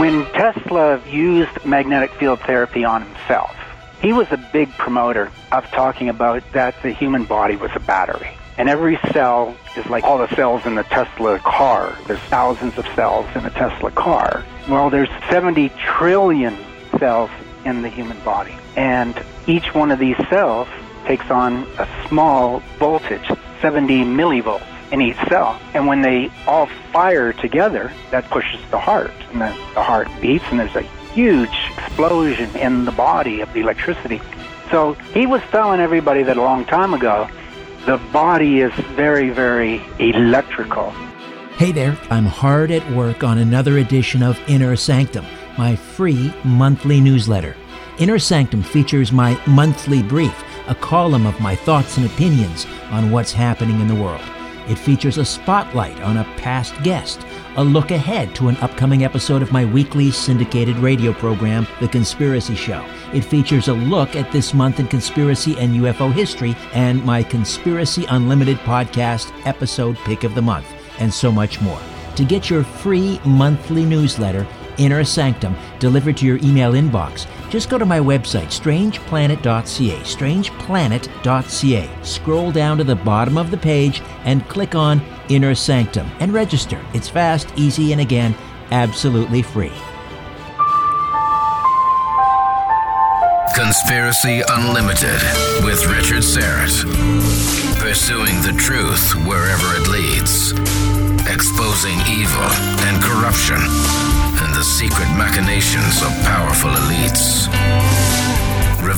When Tesla used magnetic field therapy on himself, he was a big promoter of talking about that the human body was a battery. And every cell is like all the cells in the Tesla car. There's thousands of cells in a Tesla car. Well, there's 70 trillion cells in the human body. And each one of these cells takes on a small voltage, 70 millivolts in each cell. And when they all fire together, that pushes the heart. And the, the heart beats, and there's a huge explosion in the body of the electricity. So he was telling everybody that a long time ago, the body is very, very electrical. Hey there, I'm hard at work on another edition of Inner Sanctum, my free monthly newsletter. Inner Sanctum features my monthly brief, a column of my thoughts and opinions on what's happening in the world. It features a spotlight on a past guest, a look ahead to an upcoming episode of my weekly syndicated radio program, The Conspiracy Show. It features a look at this month in conspiracy and UFO history and my Conspiracy Unlimited podcast episode pick of the month, and so much more. To get your free monthly newsletter, Inner Sanctum, delivered to your email inbox, just go to my website, strangeplanet.ca, strangeplanet.ca. Scroll down to the bottom of the page and click on Inner Sanctum and register. It's fast, easy, and again, absolutely free. Conspiracy Unlimited with Richard Syrett. Pursuing the truth wherever it leads. Exposing evil and corruption and the secret machinations of powerful elites.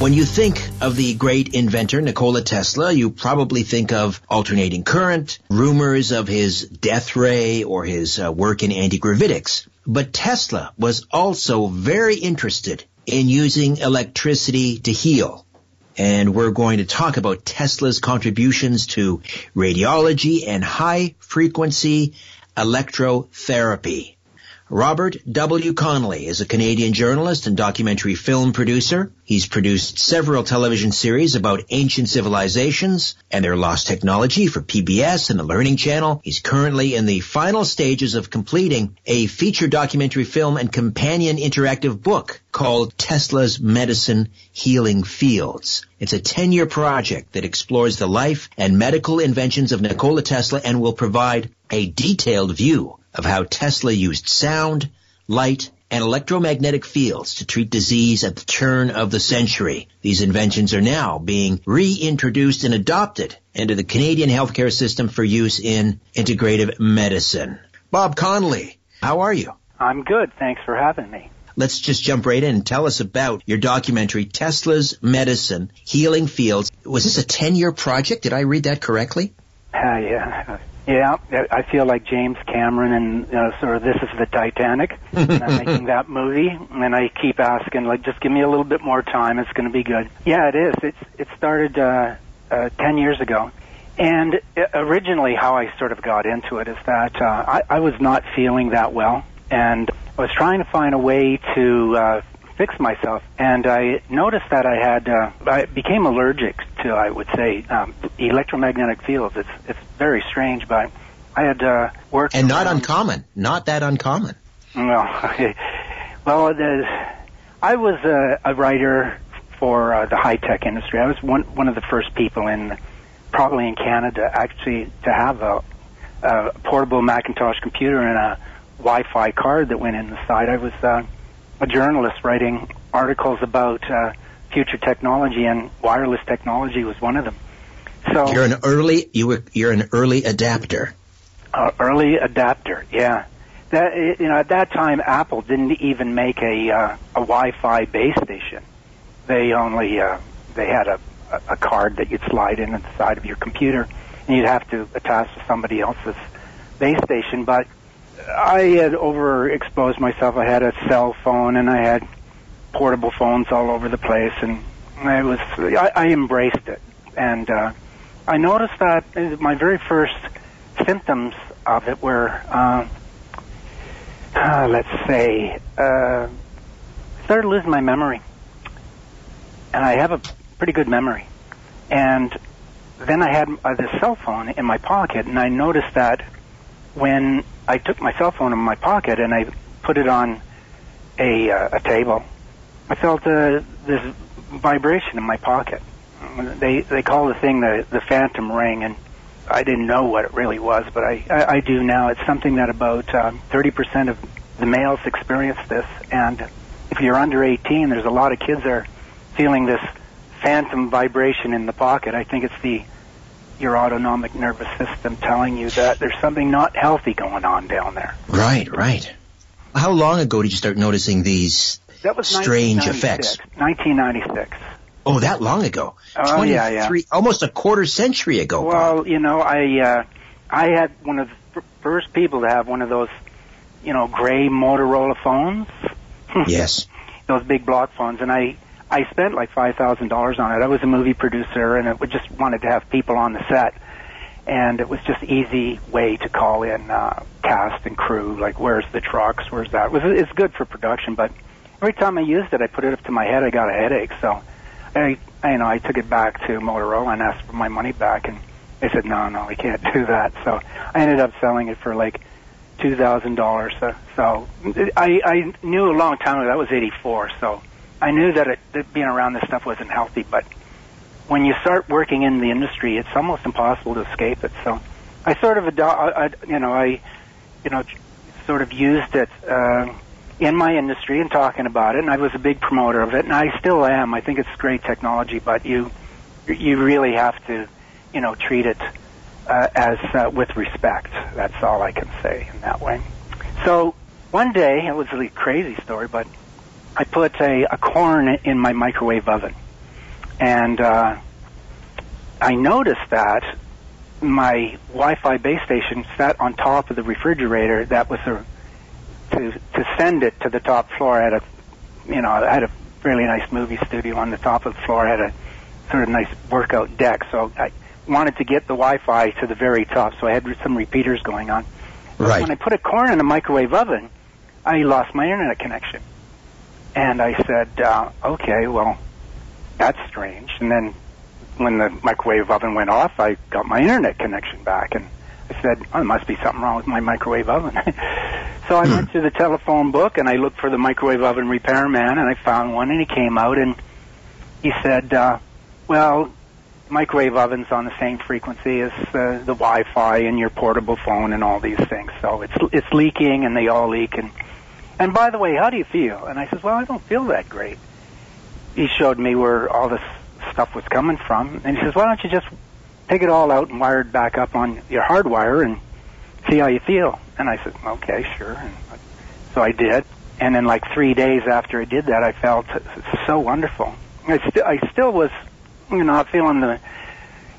When you think of the great inventor Nikola Tesla, you probably think of alternating current, rumors of his death ray, or his uh, work in anti-gravitics. But Tesla was also very interested in using electricity to heal. And we're going to talk about Tesla's contributions to radiology and high frequency electrotherapy. Robert W. Connolly is a Canadian journalist and documentary film producer. He's produced several television series about ancient civilizations and their lost technology for PBS and the Learning Channel. He's currently in the final stages of completing a feature documentary film and companion interactive book called Tesla's Medicine Healing Fields. It's a 10-year project that explores the life and medical inventions of Nikola Tesla and will provide a detailed view of how Tesla used sound, light, and electromagnetic fields to treat disease at the turn of the century. These inventions are now being reintroduced and adopted into the Canadian healthcare system for use in integrative medicine. Bob Connolly, how are you? I'm good. Thanks for having me. Let's just jump right in and tell us about your documentary, Tesla's Medicine, Healing Fields. Was this a 10-year project? Did I read that correctly? Uh, yeah. Yeah, I feel like James Cameron and uh, sort of this is the Titanic. and I'm making that movie, and I keep asking, like, just give me a little bit more time. It's going to be good. Yeah, it is. It's it started uh, uh, ten years ago, and uh, originally how I sort of got into it is that uh, I, I was not feeling that well, and I was trying to find a way to uh, fix myself, and I noticed that I had uh, I became allergic to I would say um, electromagnetic fields. It's it's very strange, but I had uh, worked and not around- uncommon, not that uncommon. well, okay. well, the, I was a, a writer for uh, the high tech industry. I was one one of the first people in probably in Canada actually to have a, a portable Macintosh computer and a Wi-Fi card that went in the side. I was uh, a journalist writing articles about uh, future technology, and wireless technology was one of them. So You're an early you were you're an early adapter. uh, early adapter, yeah. That you know, at that time, Apple didn't even make a uh, a Wi-Fi base station. They only uh, they had a a card that you'd slide in inside of your computer, and you'd have to attach to somebody else's base station. But I had overexposed myself. I had a cell phone, and I had portable phones all over the place, and I was I, I embraced it, and uh, I noticed that my very first symptoms of it were, uh, uh, let's say, uh, started losing my memory, and I have a pretty good memory, and then I had uh, this cell phone in my pocket, and I noticed that when I took my cell phone in my pocket and I put it on a uh, a table, I felt uh, this vibration in my pocket. They they call the thing the the phantom ring, and I didn't know what it really was, but I I, I do now. It's something that about um, thirty percent of the males experience this, and if you're under 18, there's a lot of kids that are feeling this phantom vibration in the pocket. I think it's the your autonomic nervous system telling you that there's something not healthy going on down there. Right, right. How long ago did you start noticing these That was strange effects? 1996. Oh, that long ago. Oh, yeah, yeah. almost a quarter century ago. Bob. Well, you know, I uh, I had one of the first people to have one of those, you know, gray Motorola phones. yes. those big block phones, and I I spent like five thousand dollars on it. I was a movie producer, and it just wanted to have people on the set, and it was just easy way to call in uh, cast and crew. Like, where's the trucks? Where's that? It was it's good for production, but every time I used it, I put it up to my head. I got a headache, so I, I you know I took it back to Motorola and asked for my money back, and they said no, no, we can't do that. So I ended up selling it for like two thousand dollars. So, so I I knew a long time ago that was eighty four. So I knew that, it, that being around this stuff wasn't healthy. But when you start working in the industry, it's almost impossible to escape it. So I sort of ado- I, you know I you know sort of used it. Uh, in my industry and talking about it, and I was a big promoter of it, and I still am. I think it's great technology, but you you really have to, you know, treat it uh, as uh, with respect. That's all I can say in that way. So one day, it was a really crazy story, but I put a, a corn in my microwave oven, and uh, I noticed that my Wi-Fi base station sat on top of the refrigerator that was a to to send it to the top floor. I had a you know I had a really nice movie studio on the top of the floor. I had a sort of nice workout deck, so I wanted to get the Wi-Fi to the very top. So I had some repeaters going on. Right. When I put a corn in a microwave oven, I lost my internet connection, and I said, uh, "Okay, well, that's strange." And then when the microwave oven went off, I got my internet connection back, and I said, "Oh, there must be something wrong with my microwave oven." so I went to the telephone book and I looked for the microwave oven repairman, and I found one, and he came out and he said, uh, "Well, microwave oven's on the same frequency as uh, the Wi-Fi and your portable phone and all these things, so it's it's leaking, and they all leak." And and by the way, how do you feel? And I says, "Well, I don't feel that great." He showed me where all this stuff was coming from, and he says, "Why don't you just take it all out and wire it back up on your hard wire and see how you feel?" And I said, "Okay, sure." And so I did, and then like three days after I did that, I felt so wonderful. I, st- I still was, you know, not feeling the,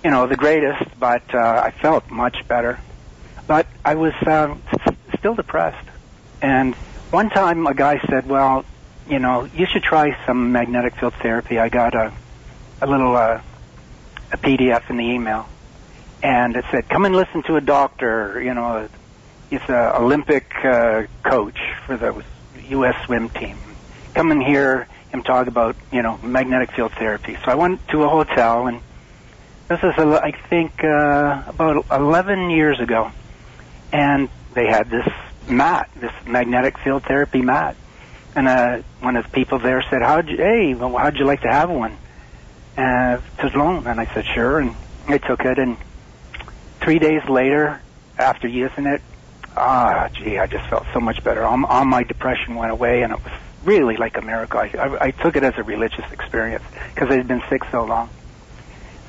you know, the greatest, but uh, I felt much better. But I was um, s- still depressed, and one time a guy said, "Well, you know, you should try some magnetic field therapy." I got a a little uh, a PDF in the email, and it said, "Come and listen to a doctor." You know, he's a Olympic uh, coach for the U.S. swim team. Come in here him talk about you know magnetic field therapy. So I went to a hotel, and this is a, I think uh, about 11 years ago, and they had this mat, this magnetic field therapy mat. And uh, one of the people there said, "How'd you? Hey, well, how'd you like to have one?" Uh, to loan, and I said, "Sure." And I took it, and three days later, after using it, ah, gee, I just felt so much better. All, all my depression went away, and it was really like a miracle. I, I, I took it as a religious experience because I had been sick so long.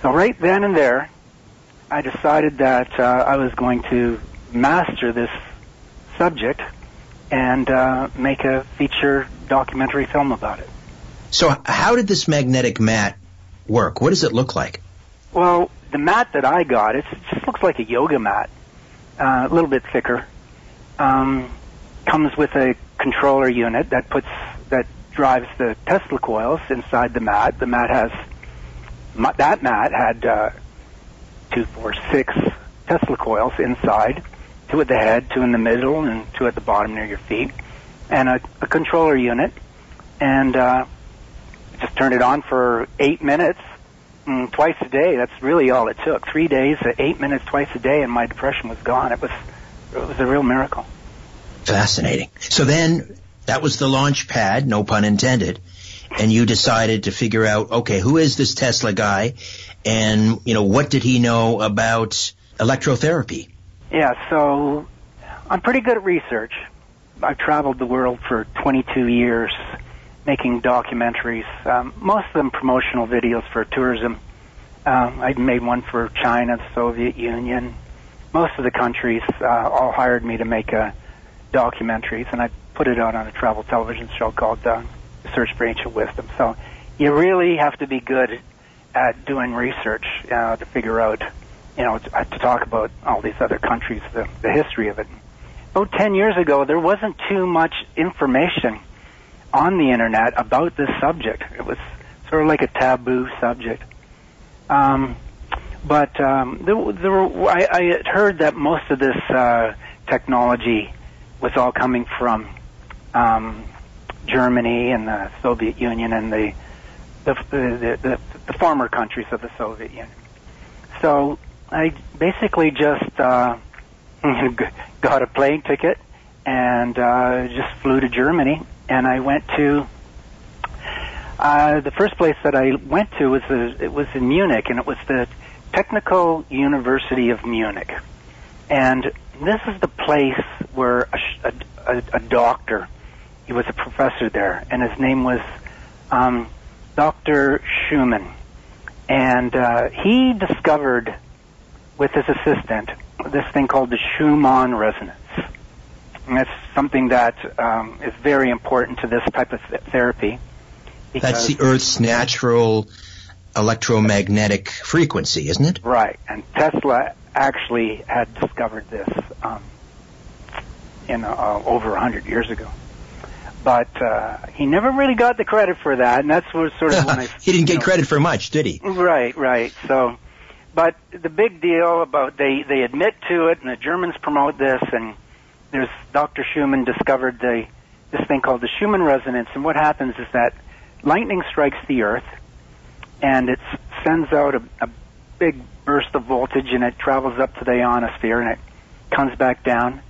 So right then and there, I decided that uh, I was going to master this subject and uh, make a feature documentary film about it. So, how did this magnetic mat work? What does it look like? Well, the mat that I got, it just looks like a yoga mat, uh, a little bit thicker. Um, comes with a controller unit that puts that drives the Tesla coils inside the mat. The mat has that mat had uh, two, four, six Tesla coils inside two at the head, two in the middle, and two at the bottom near your feet, and a, a controller unit. And uh, just turned it on for eight minutes, mm, twice a day. That's really all it took. Three days, uh, eight minutes, twice a day, and my depression was gone. It was it was a real miracle. Fascinating. So then, that was the launch pad, no pun intended, and you decided to figure out, okay, who is this Tesla guy, and you know what did he know about electrotherapy? Yeah, so I'm pretty good at research. I've traveled the world for 22 years making documentaries, um, most of them promotional videos for tourism. Um, I made one for China, the Soviet Union. Most of the countries uh, all hired me to make uh, documentaries, and I put it out on a travel television show called uh, Search for Ancient Wisdom. So you really have to be good at doing research uh, to figure out you know, to, to talk about all these other countries, the, the history of it. About 10 years ago, there wasn't too much information on the internet about this subject. It was sort of like a taboo subject. Um, but um, there, there were, I, I had heard that most of this uh, technology was all coming from um, Germany and the Soviet Union and the the, the, the, the former countries of the Soviet Union. So I basically just uh, got a plane ticket and uh, just flew to Germany. And I went to uh, the first place that I went to was the, it was in Munich, and it was the Technical University of Munich. And this is the place where a, a, a doctor, he was a professor there, and his name was um, Dr. Schumann. And uh, he discovered with his assistant this thing called the Schumann resonance. And that's something that um, is very important to this type of th- therapy. That's the Earth's natural electromagnetic frequency, isn't it? Right. And Tesla actually had discovered this um, in uh, over 100 years ago. But uh, he never really got the credit for that, and that's what sort of when I. he didn't get know, credit for much, did he? Right, right. So but the big deal about they they admit to it, and the Germans promote this, and there's Dr. Schumann discovered the this thing called the Schumann resonance, and what happens is that lightning strikes the Earth, and it sends out a, a big burst of voltage, and it travels up to the ionosphere, and it comes back down,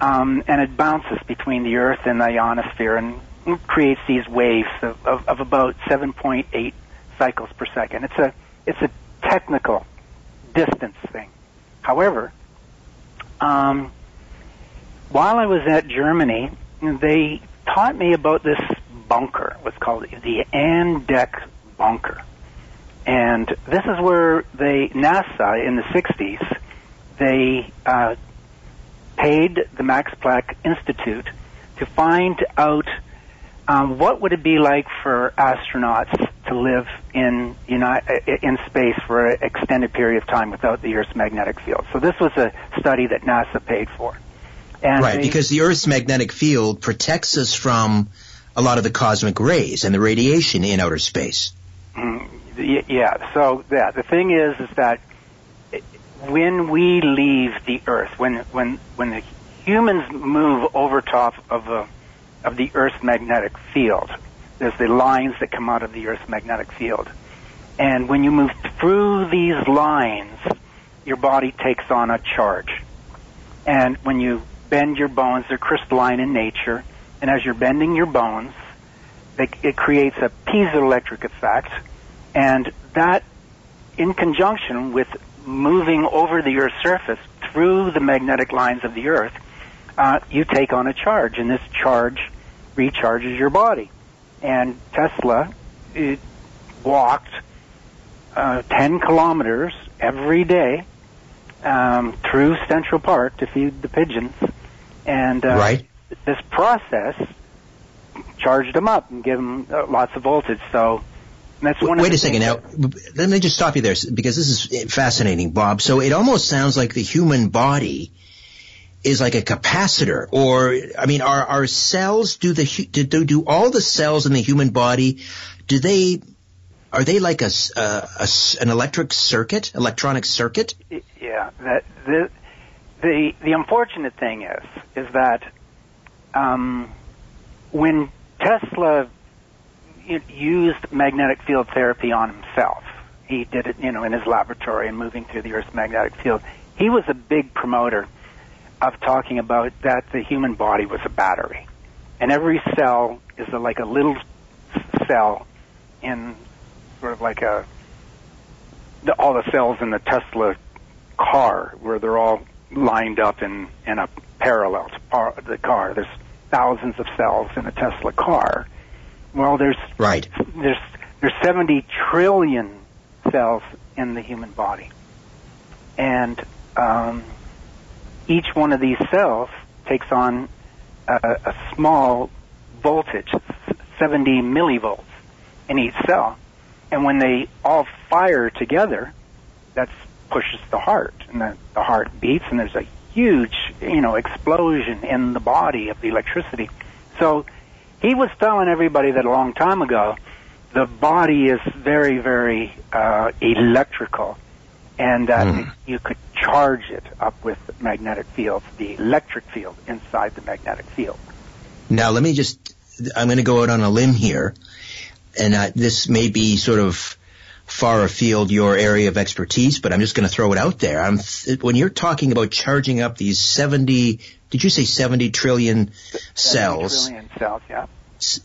um, and it bounces between the Earth and the ionosphere, and creates these waves of, of, of about 7.8 cycles per second. It's a it's a technical distance thing. However, um, while I was at Germany, they taught me about this bunker. What's called the Andechs bunker, and this is where they NASA in the '60s they uh, paid the Max Planck Institute to find out um, what would it be like for astronauts to live in in space for an extended period of time without the Earth's magnetic field? So this was a study that NASA paid for. And right, they, because the Earth's magnetic field protects us from a lot of the cosmic rays and the radiation in outer space. Mm, yeah. So yeah, the thing is, is that when we leave the Earth, when when when the humans move over top of a of the Earth's magnetic field. there's the lines that come out of the Earth's magnetic field. And when you move through these lines, your body takes on a charge. And when you bend your bones, they're crystalline in nature, and as you're bending your bones, they, it creates a piezoelectric effect, and that, in conjunction with moving over the Earth's surface through the magnetic lines of the Earth, uh, you take on a charge, and this charge recharges your body. And Tesla it walked uh, 10 kilometers every day um, through Central Park to feed the pigeons. And uh, right. this process charged them up and gave them uh, lots of voltage. So that's one. Wait a second now. Let me just stop you there because this is fascinating, Bob. So it almost sounds like the human body is like a capacitor, or I mean, are our cells do the do do all the cells in the human body do they are they like a, a, a an electric circuit, electronic circuit? Yeah, that the the the unfortunate thing is is that um, when Tesla used magnetic field therapy on himself, he did it, you know, in his laboratory and moving through the Earth's magnetic field. He was a big promoter of talking about that the human body was a battery, and every cell is a, like a little cell in sort of like a the, all the cells in the Tesla car where they're all lined up in in a parallel to par, the car. There's thousands of cells in a Tesla car. Well, there's right. There's there's 70 trillion cells in the human body, and um, each one of these cells takes on a, a small voltage, 70 millivolts in each cell. And when they all fire together, that pushes the heart, and the, the heart beats, and there's a huge, you know, explosion in the body of the electricity. So he was telling everybody that a long time ago, the body is very, very uh, electrical, and that mm. you could charge it up with magnetic fields, the electric field inside the magnetic field. Now, let me just, I'm going to go out on a limb here and uh, this may be sort of far afield your area of expertise, but I'm just going to throw it out there. I'm th- when you're talking about charging up these 70, did you say 70 trillion cells? 70 trillion cells, yeah.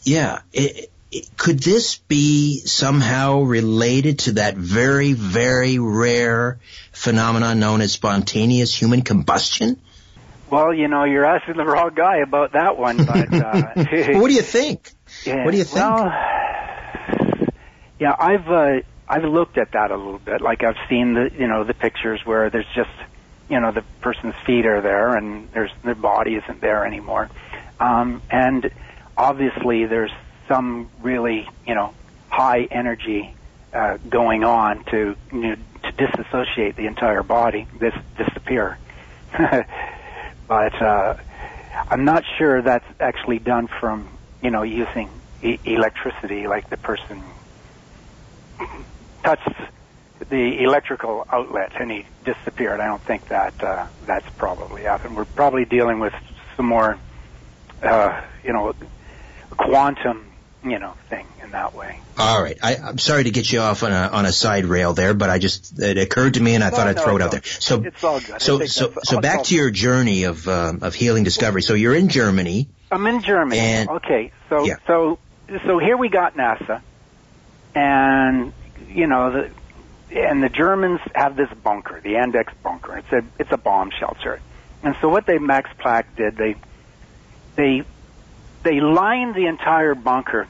Yeah. It, could this be somehow related to that very, very rare phenomenon known as spontaneous human combustion? Well, you know, you're asking the wrong guy about that one, but uh, what do you think? Yeah, what do you think? Well, yeah, I've uh, I've looked at that a little bit. Like I've seen the you know the pictures where there's just you know the person's feet are there and there's their body isn't there anymore, um, and obviously there's some really you know high energy uh, going on to you know, to disassociate the entire body, this disappear. but uh, I'm not sure that's actually done from you know using e- electricity like the person touched the electrical outlet and he disappeared. I don't think that uh, that's probably happened. We're probably dealing with some more, uh, you know, quantum, you know, thing in that way. All right. I, I'm sorry to get you off on a on a side rail there, but I just it occurred to me and I no, thought I'd no, throw it no. out there. So it's all good. So so so back to your journey of um, of healing discovery. So you're in Germany. I'm in Germany. And, okay. So yeah. so so here we got NASA and you know the and the Germans have this bunker, the Andechs bunker. It's a it's a bomb shelter, and so what they Max Planck did they they they lined the entire bunker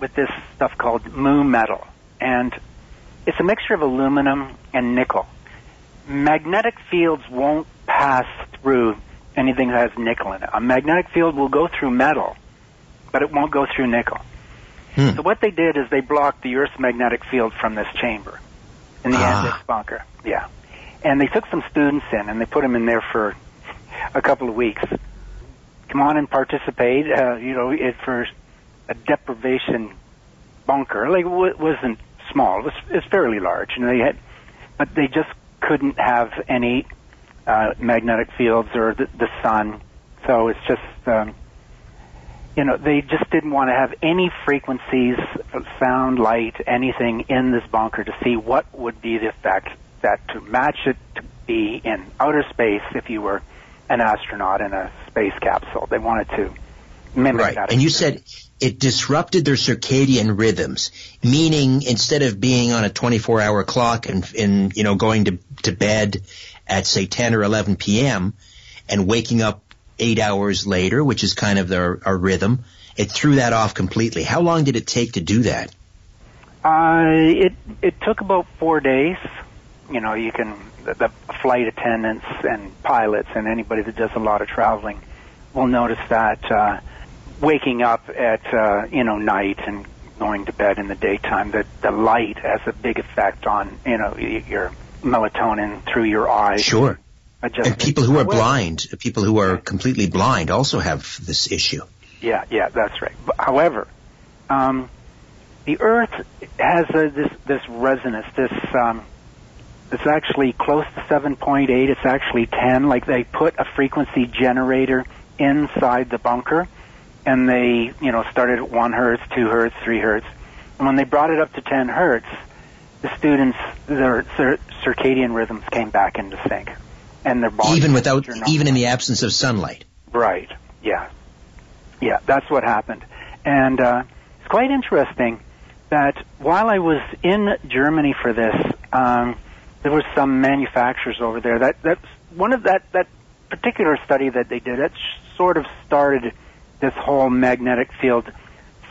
with this stuff called mu metal, and it's a mixture of aluminum and nickel. Magnetic fields won't pass through anything that has nickel in it. A magnetic field will go through metal, but it won't go through nickel. Hmm. So what they did is they blocked the Earth's magnetic field from this chamber in the Ah. Andechs bunker. Yeah, and they took some students in and they put them in there for a couple of weeks. Come on and participate. Uh, you know, it for a deprivation bunker. Like it wasn't small. It was, it was fairly large, and they had, but they just couldn't have any uh, magnetic fields or the, the sun. So it's just. Um, you know, they just didn't want to have any frequencies, sound, light, anything in this bunker to see what would be the effect that to match it to be in outer space if you were an astronaut in a space capsule. They wanted to mimic right. that. And you said it disrupted their circadian rhythms, meaning instead of being on a 24 hour clock and, and you know, going to, to bed at say 10 or 11 p.m. and waking up eight hours later, which is kind of their, our rhythm, it threw that off completely. How long did it take to do that? Uh, it it took about four days. You know, you can the, the flight attendants and pilots and anybody that does a lot of traveling will notice that uh, waking up at uh, you know night and going to bed in the daytime, that the light has a big effect on you know y- your melatonin through your eyes. Sure. And people who are However- blind, people who are completely blind also have this issue. Yeah, yeah, that's right. But, however, um, the Earth has a, this this resonance. This um, it's actually close to 7.8. It's actually 10. Like they put a frequency generator inside the bunker, and they you know started at one hertz, two hertz, three hertz, and when they brought it up to 10 hertz, the students their, their circadian rhythms came back into sync, and their body even without, even in the absence of sunlight. Right. Yeah. Yeah, that's what happened. And uh, it's quite interesting that while I was in Germany for this, um, there were some manufacturers over there that that's one of that that particular study that they did. That sort of started this whole magnetic field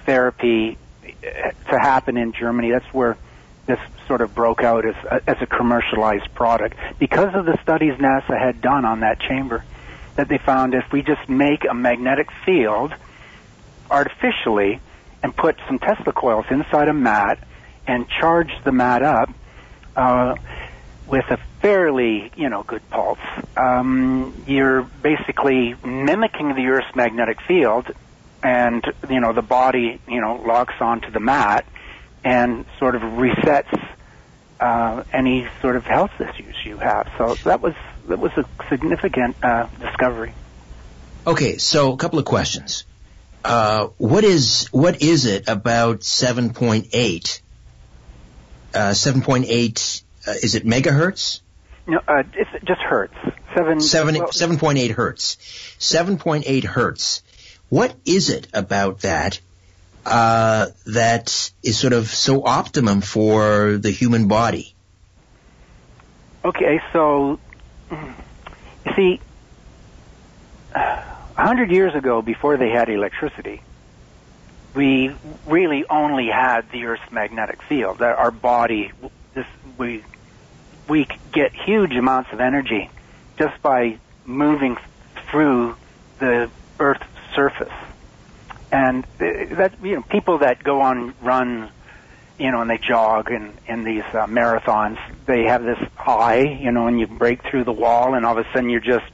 therapy uh, to happen in Germany. That's where this sort of broke out as a, as a commercialized product because of the studies NASA had done on that chamber that they found if we just make a magnetic field artificially and put some Tesla coils inside a mat and charge the mat up uh, with a fairly, you know, good pulse, um, you're basically mimicking the Earth's magnetic field, and you know the body, you know, locks onto the mat and sort of resets uh, any sort of health issues you have. So that was that was a significant uh, discovery. Okay, so a couple of questions. Uh, what is what is it about 7.8? Uh, 7.8 uh, is it megahertz? No, uh, it's just hertz. Seven. Seven well, 7.8 hertz. 7.8 hertz. What is it about that uh, that is sort of so optimum for the human body? Okay, so you see, a hundred years ago, before they had electricity, we really only had the Earth's magnetic field. That Our body, this we we get huge amounts of energy just by moving through the Earth's surface. And uh, that you know, people that go on run, you know, and they jog in in these uh, marathons, they have this high, you know, and you break through the wall, and all of a sudden you're just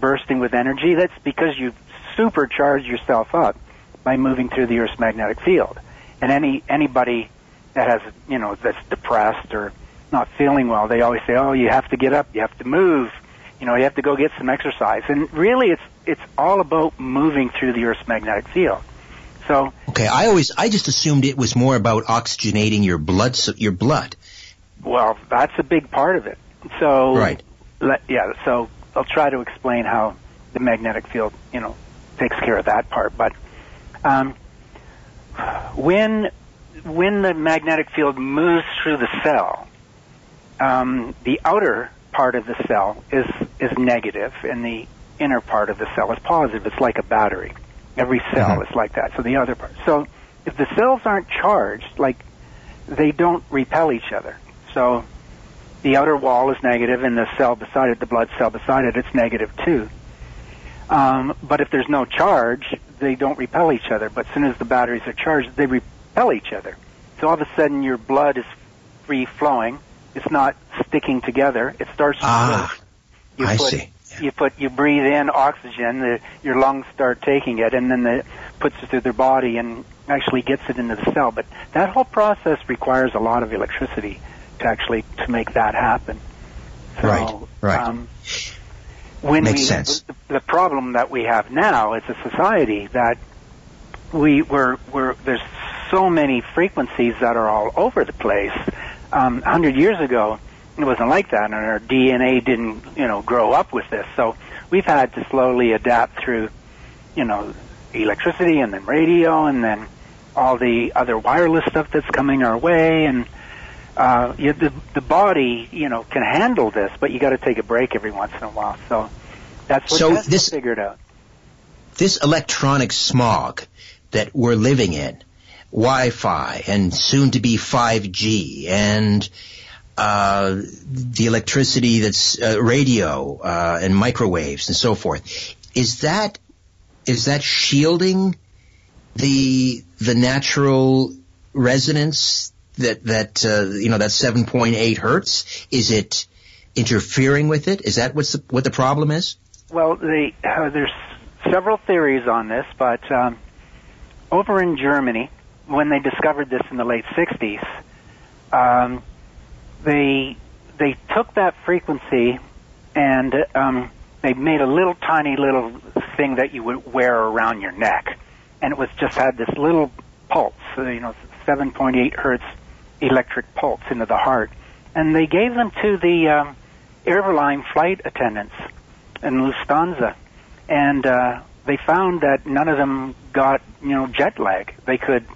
bursting with energy. That's because you've supercharged yourself up by moving through the Earth's magnetic field. And any anybody that has, you know, that's depressed or not feeling well, they always say, "Oh, you have to get up, you have to move, you know, you have to go get some exercise." And really, it's it's all about moving through the Earth's magnetic field. So, Okay, I always I just assumed it was more about oxygenating your blood your blood. well, that's a big part of it. So, Right. let, yeah. So I'll try to explain how the magnetic field, you know, takes care of that part. But um, when when the magnetic field moves through the cell, um, the outer part of the cell is is negative, and the inner part of the cell is positive. It's like a battery. Every cell Mhm. is like that. So the other part. So if the cells aren't charged, like they don't repel each other. So the outer wall is negative, and the cell beside it, the blood cell beside it, it's negative too. Um, but if there's no charge, they don't repel each other. But as soon as the batteries are charged, they repel each other. So all of a sudden, your blood is free flowing. It's not sticking together. It starts to Ah. You I put, see. You put you breathe in oxygen. The, your lungs start taking it, and then it puts it through their body and actually gets it into the cell. But that whole process requires a lot of electricity to actually to make that happen. So, Right, right. Um, when Makes we, sense. The, the problem that we have now is a society that we were we're there's so many frequencies that are all over the place. Um, 100 years ago, it wasn't like that, and our DNA didn't, you know, grow up with this. So we've had to slowly adapt through, you know, electricity and then radio and then all the other wireless stuff that's coming our way and uh, you, the the body, you know, can handle this, but you got to take a break every once in a while. So that's what so Tesla this, figured out. This electronic smog that we're living in, Wi-Fi and soon to be 5G and uh, the electricity that's uh, radio uh, and microwaves and so forth. Is that is that shielding the the natural resonance that that uh, you know that 7.8 hertz? Is it interfering with it? Is that what's the, what the problem is? Well, they, uh, there's several theories on this, but um, over in Germany, when they discovered this in the late 60s, um, they they took that frequency and um, they made a little tiny little thing that you would wear around your neck, and it was just had this little pulse, uh, you know, 7.8 hertz electric pulse into the heart, and they gave them to the um, airline flight attendants in Lufthansa, and uh, they found that none of them got you know jet lag. They could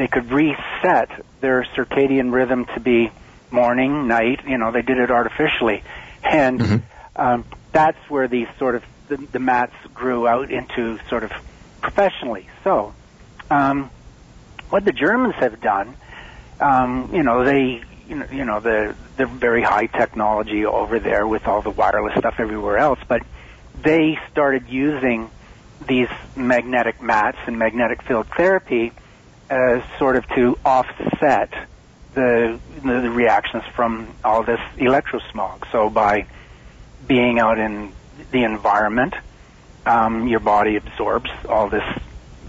they could reset their circadian rhythm to be morning, night. You know, they did it artificially, and mm-hmm. um, that's where these sort of the, the mats grew out into sort of professionally. So, um, what the Germans have done, um, you know, they you know, you know the the very high technology over there with all the wireless stuff everywhere else, but they started using these magnetic mats and magnetic field therapy as sort of to offset the, the, the reactions from all this electrosmog. So by being out in the environment, um, your body absorbs all this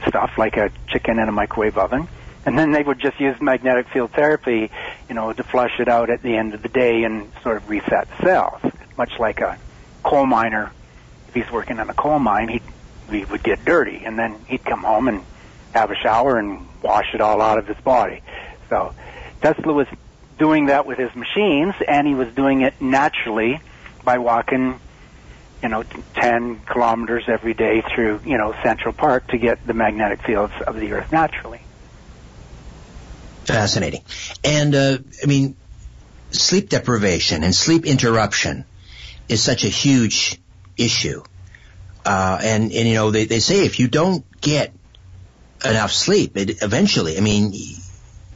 stuff like a chicken in a microwave oven. And then they would just use magnetic field therapy, you know, to flush it out at the end of the day and sort of reset cells, much like a coal miner. If he's working in a coal mine, he he would get dirty, and then he'd come home and have a shower and wash it all out of his body. So Tesla was doing that with his machines, and he was doing it naturally by walking, you know, 10 kilometers every day through, you know, Central Park to get the magnetic fields of the Earth naturally. Fascinating. And, uh, I mean, sleep deprivation and sleep interruption is such a huge issue. Uh, and, and, you know, they, they say if you don't get enough sleep, it eventually, I mean,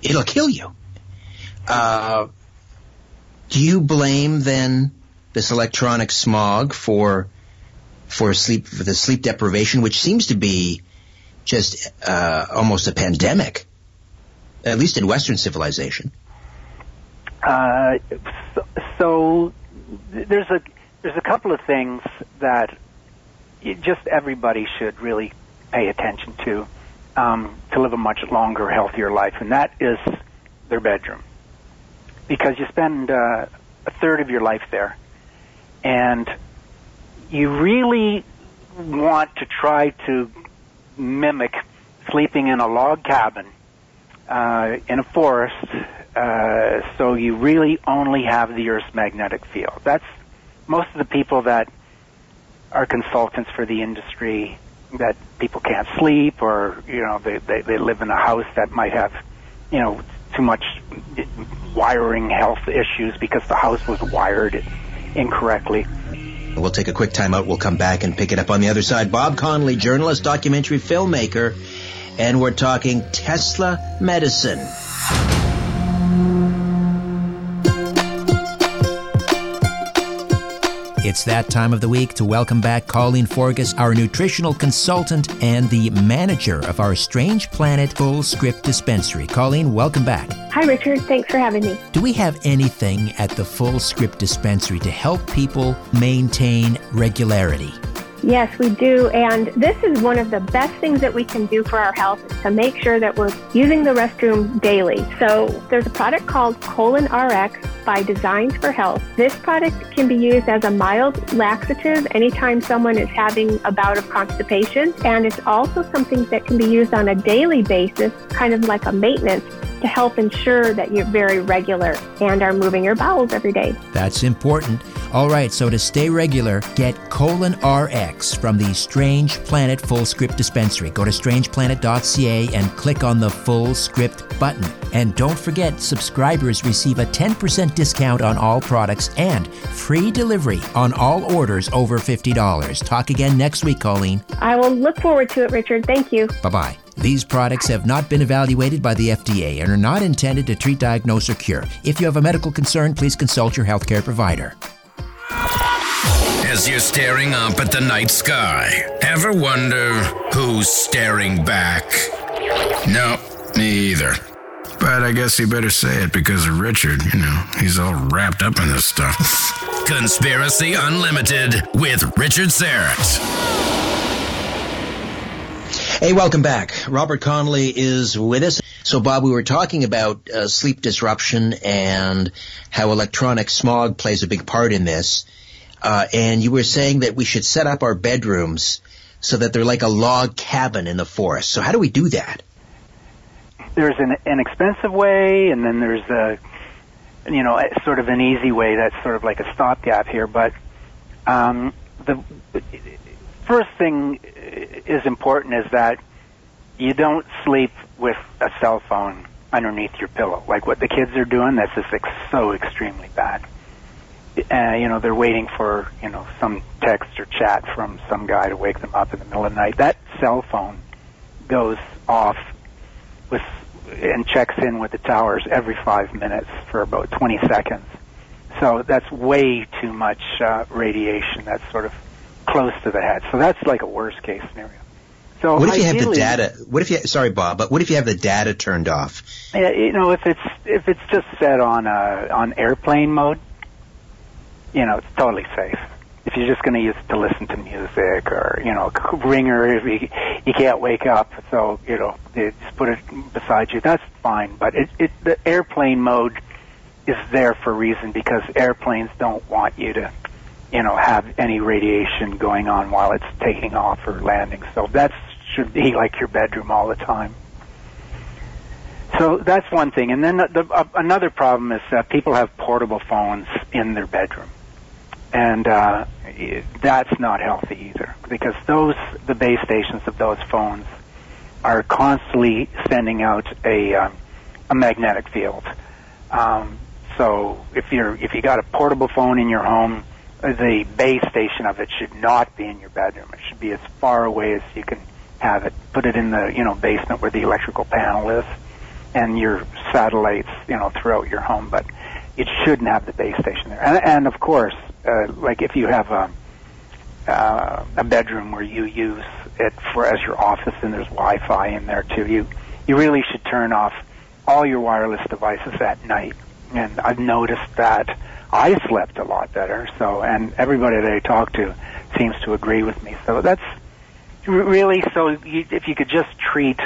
it'll kill you. Uh, do you blame then this electronic smog for for sleep for the sleep deprivation, which seems to be just uh, almost a pandemic, at least in Western civilization? Uh, so, so there's a there's a couple of things that just everybody should really pay attention to um, to live a much longer, healthier life, and that is their bedroom because you spend uh, a third of your life there, and you really want to try to mimic sleeping in a log cabin uh, in a forest. Uh, so you really only have the Earth's magnetic field. That's most of the people that are consultants for the industry that people can't sleep or you know they, they they live in a house that might have you know too much wiring health issues because the house was wired incorrectly. We'll take a quick time out. We'll come back and pick it up on the other side. Bob Connolly, journalist, documentary filmmaker, and we're talking Tesla medicine. It's that time of the week to welcome back Colleen Forgus, our nutritional consultant and the manager of our Strange Planet Fullscript Dispensary. Colleen, welcome back. Hi, Richard. Thanks for having me. Do we have anything at the Fullscript Dispensary to help people maintain regularity? Yes, we do. And this is one of the best things that we can do for our health is to make sure that we're using the restroom daily. So there's a product called Colon RX by Designs for Health. This product can be used as a mild laxative anytime someone is having a bout of constipation, and it's also something that can be used on a daily basis, kind of like a maintenance to help ensure that you're very regular and are moving your bowels every day. That's important. All right, so to stay regular, get Colon RX from the Strange Planet Fullscript Dispensary. Go to strangeplanet.ca and click on the Fullscript button. And don't forget, subscribers receive a 10% discount on all products and free delivery on all orders over $50. Talk again next week, Colleen. I will look forward to it, Richard. Thank you. Bye bye. These products have not been evaluated by the FDA and are not intended to treat, diagnose, or cure. If you have a medical concern, please consult your healthcare provider. As you're staring up at the night sky, ever wonder who's staring back? No, me either. But I guess you better say it because of Richard. You know, he's all wrapped up in this stuff. Conspiracy Unlimited with Richard Syrett. Hey, welcome back. Robert Connolly is with us. So, Bob, we were talking about uh, sleep disruption and how electronic smog plays a big part in this. Uh, and you were saying that we should set up our bedrooms so that they're like a log cabin in the forest. So, how do we do that? There's an, an expensive way, and then there's a, you know, sort of an easy way that's sort of like a stopgap here. But um, the first thing is important is that you don't sleep with a cell phone underneath your pillow. Like what the kids are doing, that's just ex- so extremely bad. Uh, you know, they're waiting for, you know, some text or chat from some guy to wake them up in the middle of the night. That cell phone goes off with and checks in with the towers every five minutes for about 20 seconds. So that's way too much uh, radiation. That's sort of close to the head. So that's like a worst case scenario. So what if you have the data? What if you? Sorry, Bob, but what if you have the data turned off? Yeah, You know, if it's if it's just set on uh, on airplane mode, you know, it's totally safe. If you're just going to use it to listen to music or you know, ringer, if you you can't wake up, so you know, just put it beside you. That's fine. But it, it the airplane mode is there for a reason because airplanes don't want you to you know, have any radiation going on while it's taking off or landing. So that should be like your bedroom all the time. So that's one thing. And then the, the, uh, another problem is that people have portable phones in their bedroom. And uh, that's not healthy either because those, the base stations of those phones are constantly sending out a, um, a magnetic field. Um, so if you're, if you got a portable phone in your home, the base station of it should not be in your bedroom. It should be as far away as you can have it. Put it in the you know basement where the electrical panel is, and your satellites you know throughout your home. But it shouldn't have the base station there. And, and of course, uh, like if you have a uh, a bedroom where you use it for as your office and there's Wi-Fi in there too, you you really should turn off all your wireless devices at night. And I've noticed that I slept a lot better. So, and everybody that I talk to seems to agree with me. So that's really so. You, if you could just treat,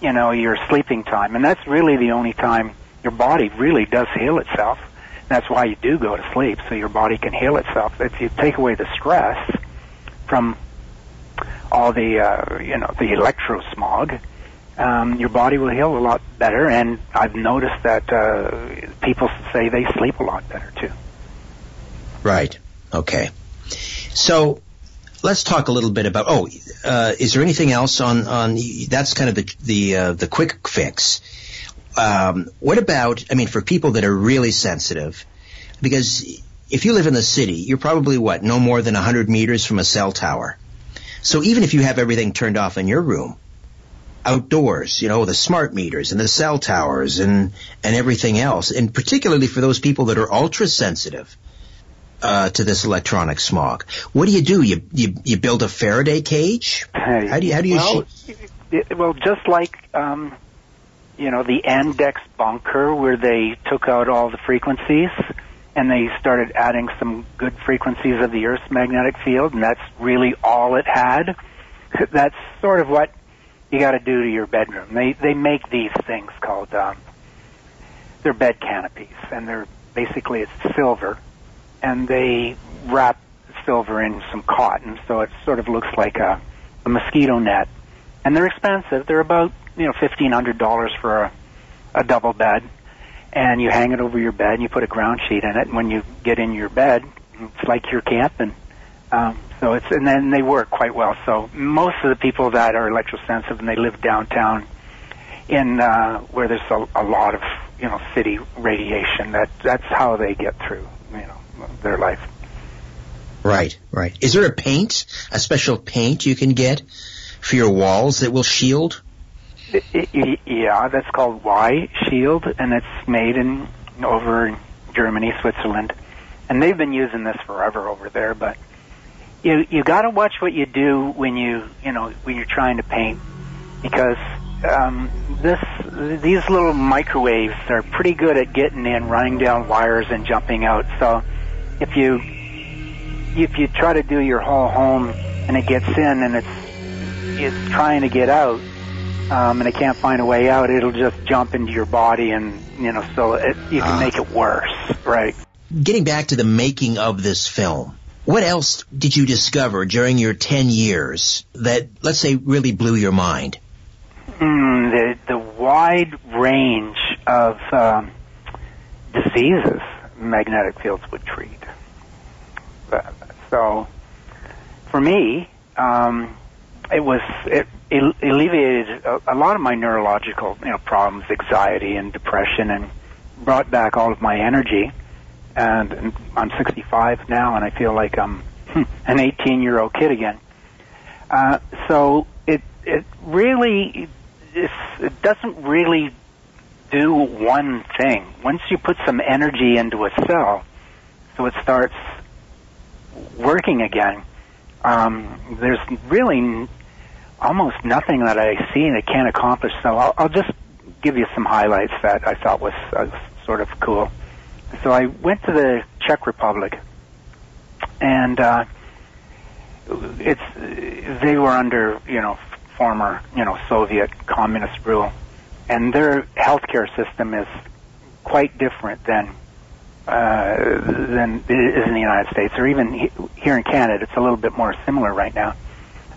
you know, your sleeping time, and that's really the only time your body really does heal itself. That's why you do go to sleep, so your body can heal itself. If you take away the stress from all the, uh, you know, the electro smog, um, your body will heal a lot better. And I've noticed that uh, people say they sleep a lot better too. Right. Okay. So let's talk a little bit about. Oh, uh, is there anything else on on? That's kind of the the uh, the quick fix. Um, what about? I mean, for people that are really sensitive, because if you live in the city, you're probably what no more than hundred meters from a cell tower. So even if you have everything turned off in your room, outdoors, you know, the smart meters and the cell towers and and everything else, and particularly for those people that are ultra sensitive uh, to this electronic smog. What do you do? You you, you build a Faraday cage? How do you how do you? Well, it, well just like um, you know the Andechs bunker, where they took out all the frequencies and they started adding some good frequencies of the Earth's magnetic field, and that's really all it had. That's sort of what you got to do to your bedroom. They they make these things called um, they're bed canopies, and they're basically it's silver, and they wrap silver in some cotton, so it sort of looks like a, a mosquito net. And they're expensive. They're about you know fifteen hundred dollars for a, a double bed, and you hang it over your bed and you put a ground sheet in it. And when you get in your bed, it's like you're camping. Um, so it's and then they work quite well. So most of the people that are electrosensitive and they live downtown in uh, where there's a, a lot of you know city radiation. That that's how they get through you know their life. Right, right. Is there a paint, a special paint you can get for your walls that will shield? Yeah, that's called Y Shield, and it's made in over in Germany, Switzerland, and they've been using this forever over there. But you you got to watch what you do when you you know when you're trying to paint, because um, this these little microwaves are pretty good at getting in, running down wires, and jumping out. So if you if you try to do your whole home and it gets in and it's it's trying to get out um, and it can't find a way out, it'll just jump into your body and you know so it, you can uh, make it worse, right? Getting back to the making of this film. What else did you discover during your 10 years that, let's say, really blew your mind? Mm, the, the wide range of um, diseases magnetic fields would treat. So, for me, um, it was it, it alleviated a, a lot of my neurological you know problems, anxiety and depression, and brought back all of my energy. And, I'm 65 now, and I feel like I'm an 18 year old kid again. Uh, so it it really it doesn't really do one thing. Once you put some energy into a cell, so it starts working again, um, there's really almost nothing that I see that can't accomplish. So I'll, I'll just give you some highlights that I thought was uh, sort of cool. So I went to the Czech Republic, and uh, it's they were under you know former you know Soviet communist rule, and their healthcare system is quite different than uh, than it is in the United States, or even here in Canada. It's a little bit more similar right now.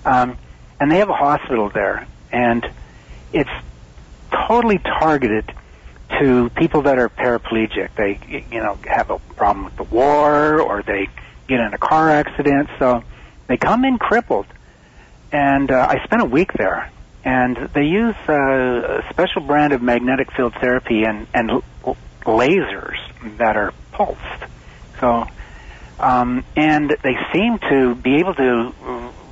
Um, and they have a hospital there, and it's totally targeted to people that are paraplegic. They, you know, have a problem with the war, or they get in a car accident, so they come in crippled. And uh, I spent a week there, and they use uh, a special brand of magnetic field therapy and and lasers that are pulsed. So, um, and they seem to be able to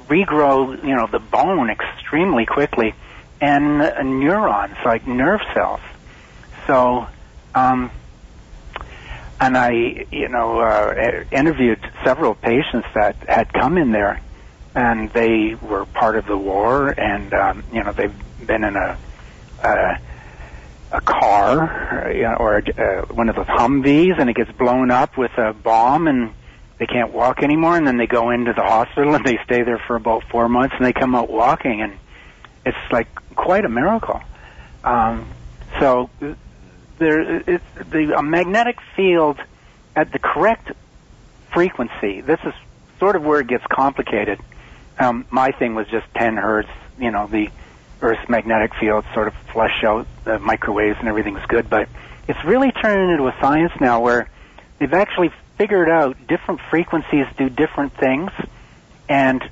regrow, you know, the bone extremely quickly, and uh, neurons like nerve cells. So, um, and I, you know, uh, interviewed several patients that had come in there, and they were part of the war, and um, you know, they've been in a. Uh, a car you know, or uh, one of those Humvees and it gets blown up with a bomb and they can't walk anymore and then they go into the hospital and they stay there for about four months and they come out walking and it's like quite a miracle. Um, so there, it's the a magnetic field at the correct frequency. This is sort of where it gets complicated. Um, my thing was just 10 hertz. You know, the Earth's magnetic field sort of flush out the microwaves and everything's good. But it's really turning into a science now where they've actually figured out different frequencies do different things, and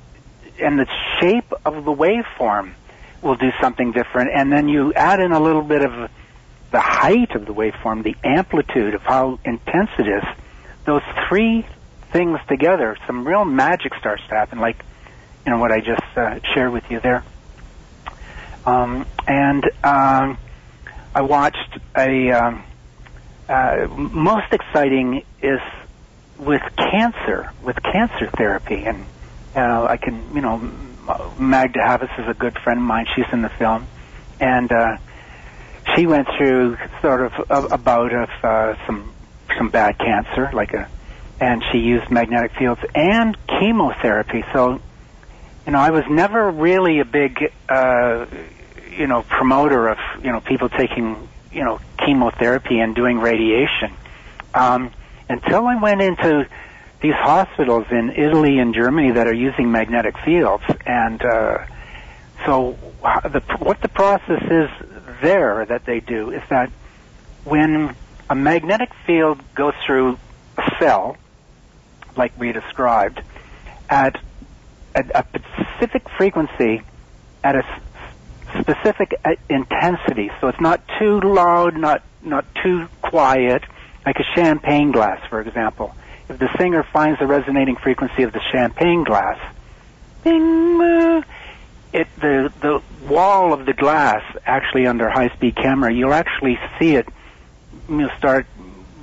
and the shape of the waveform will do something different. And then you add in a little bit of the height of the waveform, the amplitude of how intense it is. Those three things together, some real magic starts to happen, like you know what I just uh, shared with you there. Um, and um, I watched a. Um, uh, most exciting is with cancer, with cancer therapy, and uh, I can, you know, Magda Havas is a good friend of mine. She's in the film, and uh, she went through sort of a, a bout of uh, some some bad cancer, like a, and she used magnetic fields and chemotherapy. So you know, I was never really a big, uh, you know, promoter of, you know, people taking, you know, chemotherapy and doing radiation. um, until I went into these hospitals in Italy and Germany that are using magnetic fields. And uh, so, the, what the process is there that they do is that when a magnetic field goes through a cell, like we described, at a, a specific frequency, at a specific uh, intensity. So it's not too loud, not not too quiet, like a champagne glass, for example. If the singer finds the resonating frequency of the champagne glass, it the the wall of the glass actually under high speed camera, you'll actually see it you know, start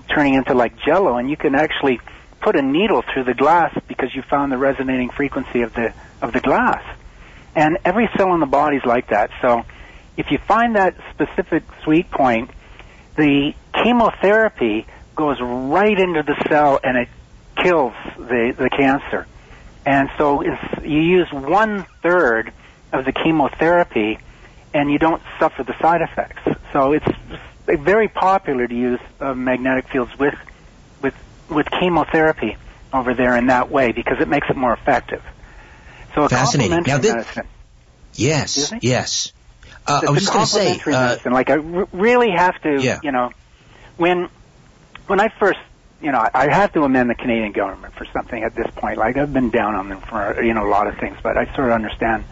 turning into like jello, and you can actually put a needle through the glass because you found the resonating frequency of the of the glass. And every cell in the body is like that. So if you find that specific sweet point, the chemotherapy goes right into the cell and it kills the, the cancer. And so you use one third of the chemotherapy and you don't suffer the side effects. So it's very popular to use uh, magnetic fields with, with, chemotherapy over there in that way because it makes it more effective. So Fascinating. Now, this, medicine. Yes, yes. Uh, I was just going to say, uh, medicine. like I r- really have to, yeah. you know, when when I first, you know, I have to amend the Canadian government for something at this point. Like I've been down on them for you know a lot of things, but I sort of understand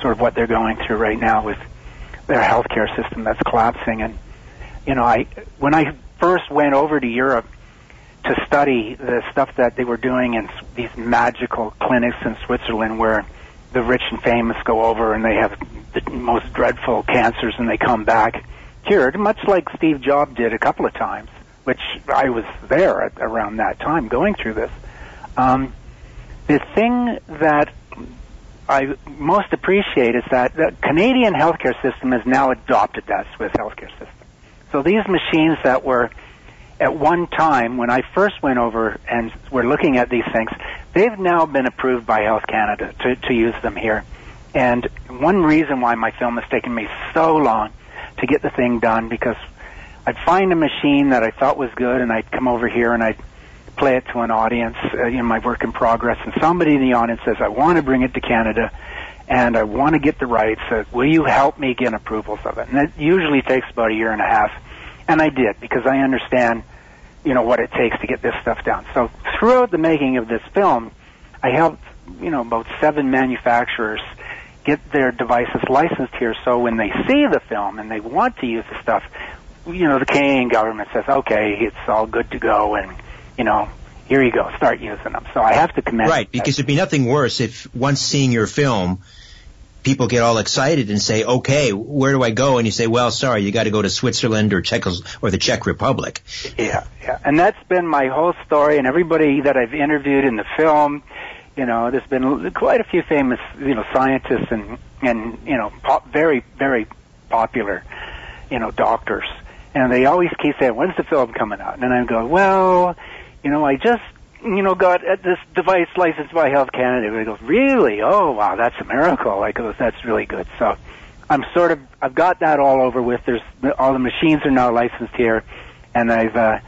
sort of what they're going through right now with their healthcare system that's collapsing. And you know, I when I first went over to Europe to study the stuff that they were doing in these magical clinics in Switzerland where the rich and famous go over and they have the most dreadful cancers and they come back cured, much like Steve Jobs did a couple of times, which I was there at, around that time going through this. Um, the thing that I most appreciate is that the Canadian healthcare system has now adopted that Swiss healthcare system. So these machines that were at one time when I first went over and were looking at these things, they've now been approved by Health Canada to, to use them here. And one reason why my film has taken me so long to get the thing done because I'd find a machine that I thought was good and I'd come over here and I'd play it to an audience, uh, know, my work in progress, and somebody in the audience says, I want to bring it to Canada and I want to get the rights. Will you help me get approvals of it? And it usually takes about a year and a half. And I did because I understand, you know, what it takes to get this stuff done. So throughout the making of this film, I helped, you know, about seven manufacturers get their devices licensed here so when they see the film and they want to use the stuff, you know, the Canadian government says, okay, it's all good to go and, you know, here you go, start using them. So I have to commend. Right, because it'd be nothing worse if once seeing your film, people get all excited and say, okay, where do I go? And you say, well, sorry, you got to go to Switzerland or Czech or the Czech Republic. Yeah, yeah. And that's been my whole story and everybody that I've interviewed in the film, you know, there's been quite a few famous, you know, scientists and and you know, pop, very very popular, you know, doctors, and they always keep saying, "When's the film coming out?" And I go, "Well, you know, I just." You know, got this device licensed by Health Canada. He goes, really? Oh, wow, that's a miracle. I goes, that's really good. So, I'm sort of, I've got that all over with. There's all the machines are now licensed here, and I've uh,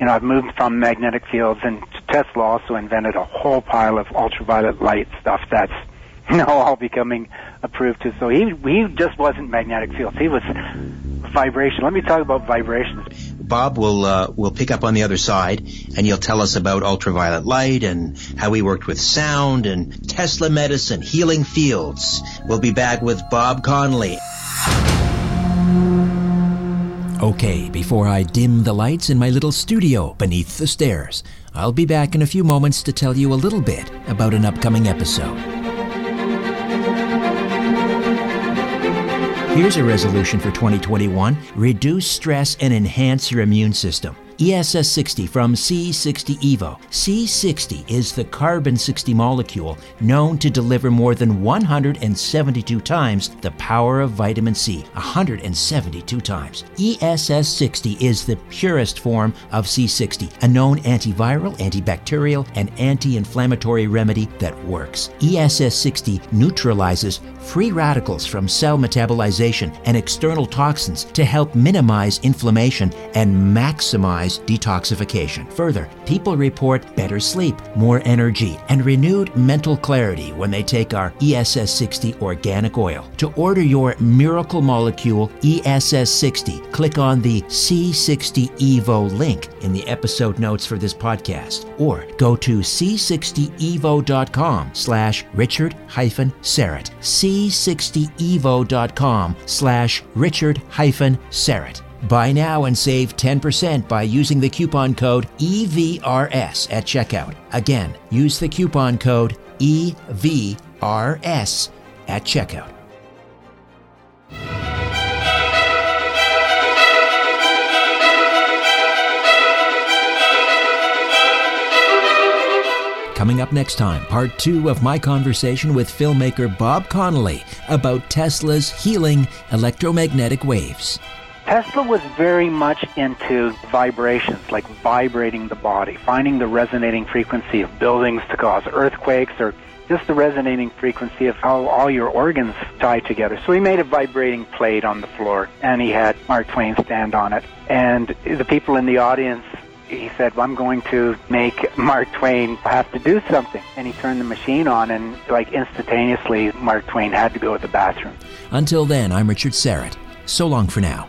you know, I've moved from magnetic fields, and Tesla also invented a whole pile of ultraviolet light stuff that's now all becoming approved too. So he he just wasn't magnetic fields; he was vibration. Let me talk about vibrations. Bob will uh, will pick up on the other side, and you'll tell us about ultraviolet light and how he worked with sound and Tesla medicine, healing fields. We'll be back with Bob Connolly. Okay, before I dim the lights in my little studio beneath the stairs, I'll be back in a few moments to tell you a little bit about an upcoming episode. Here's a resolution for 2021 reduce stress and enhance your immune system. ESS 60 from C60 Evo. C60 is the carbon 60 molecule known to deliver more than 172 times the power of vitamin C. 172 times. ESS 60 is the purest form of C60, a known antiviral, antibacterial, and anti inflammatory remedy that works. ESS 60 neutralizes free radicals from cell metabolization and external toxins to help minimize inflammation and maximize detoxification. Further, people report better sleep, more energy, and renewed mental clarity when they take our ESS 60 organic oil. To order your miracle molecule ESS 60, click on the C60 Evo link in the episode notes for this podcast or go to c60evo.com slash richard hyphen Syrett. c60evo.com slash richard hyphen Syrett. Buy now and save 10% by using the coupon code EVRS at checkout. Again, use the coupon code EVRS at checkout. Coming up next time, part two of my conversation with filmmaker Bob Connolly about Tesla's healing electromagnetic waves. Tesla was very much into vibrations, like vibrating the body, finding the resonating frequency of buildings to cause earthquakes or just the resonating frequency of how all your organs tie together. So he made a vibrating plate on the floor and he had Mark Twain stand on it. And the people in the audience he said, well, I'm going to make Mark Twain have to do something. And he turned the machine on, and like instantaneously, Mark Twain had to go to the bathroom. Until then, I'm Richard Syrett. So long for now.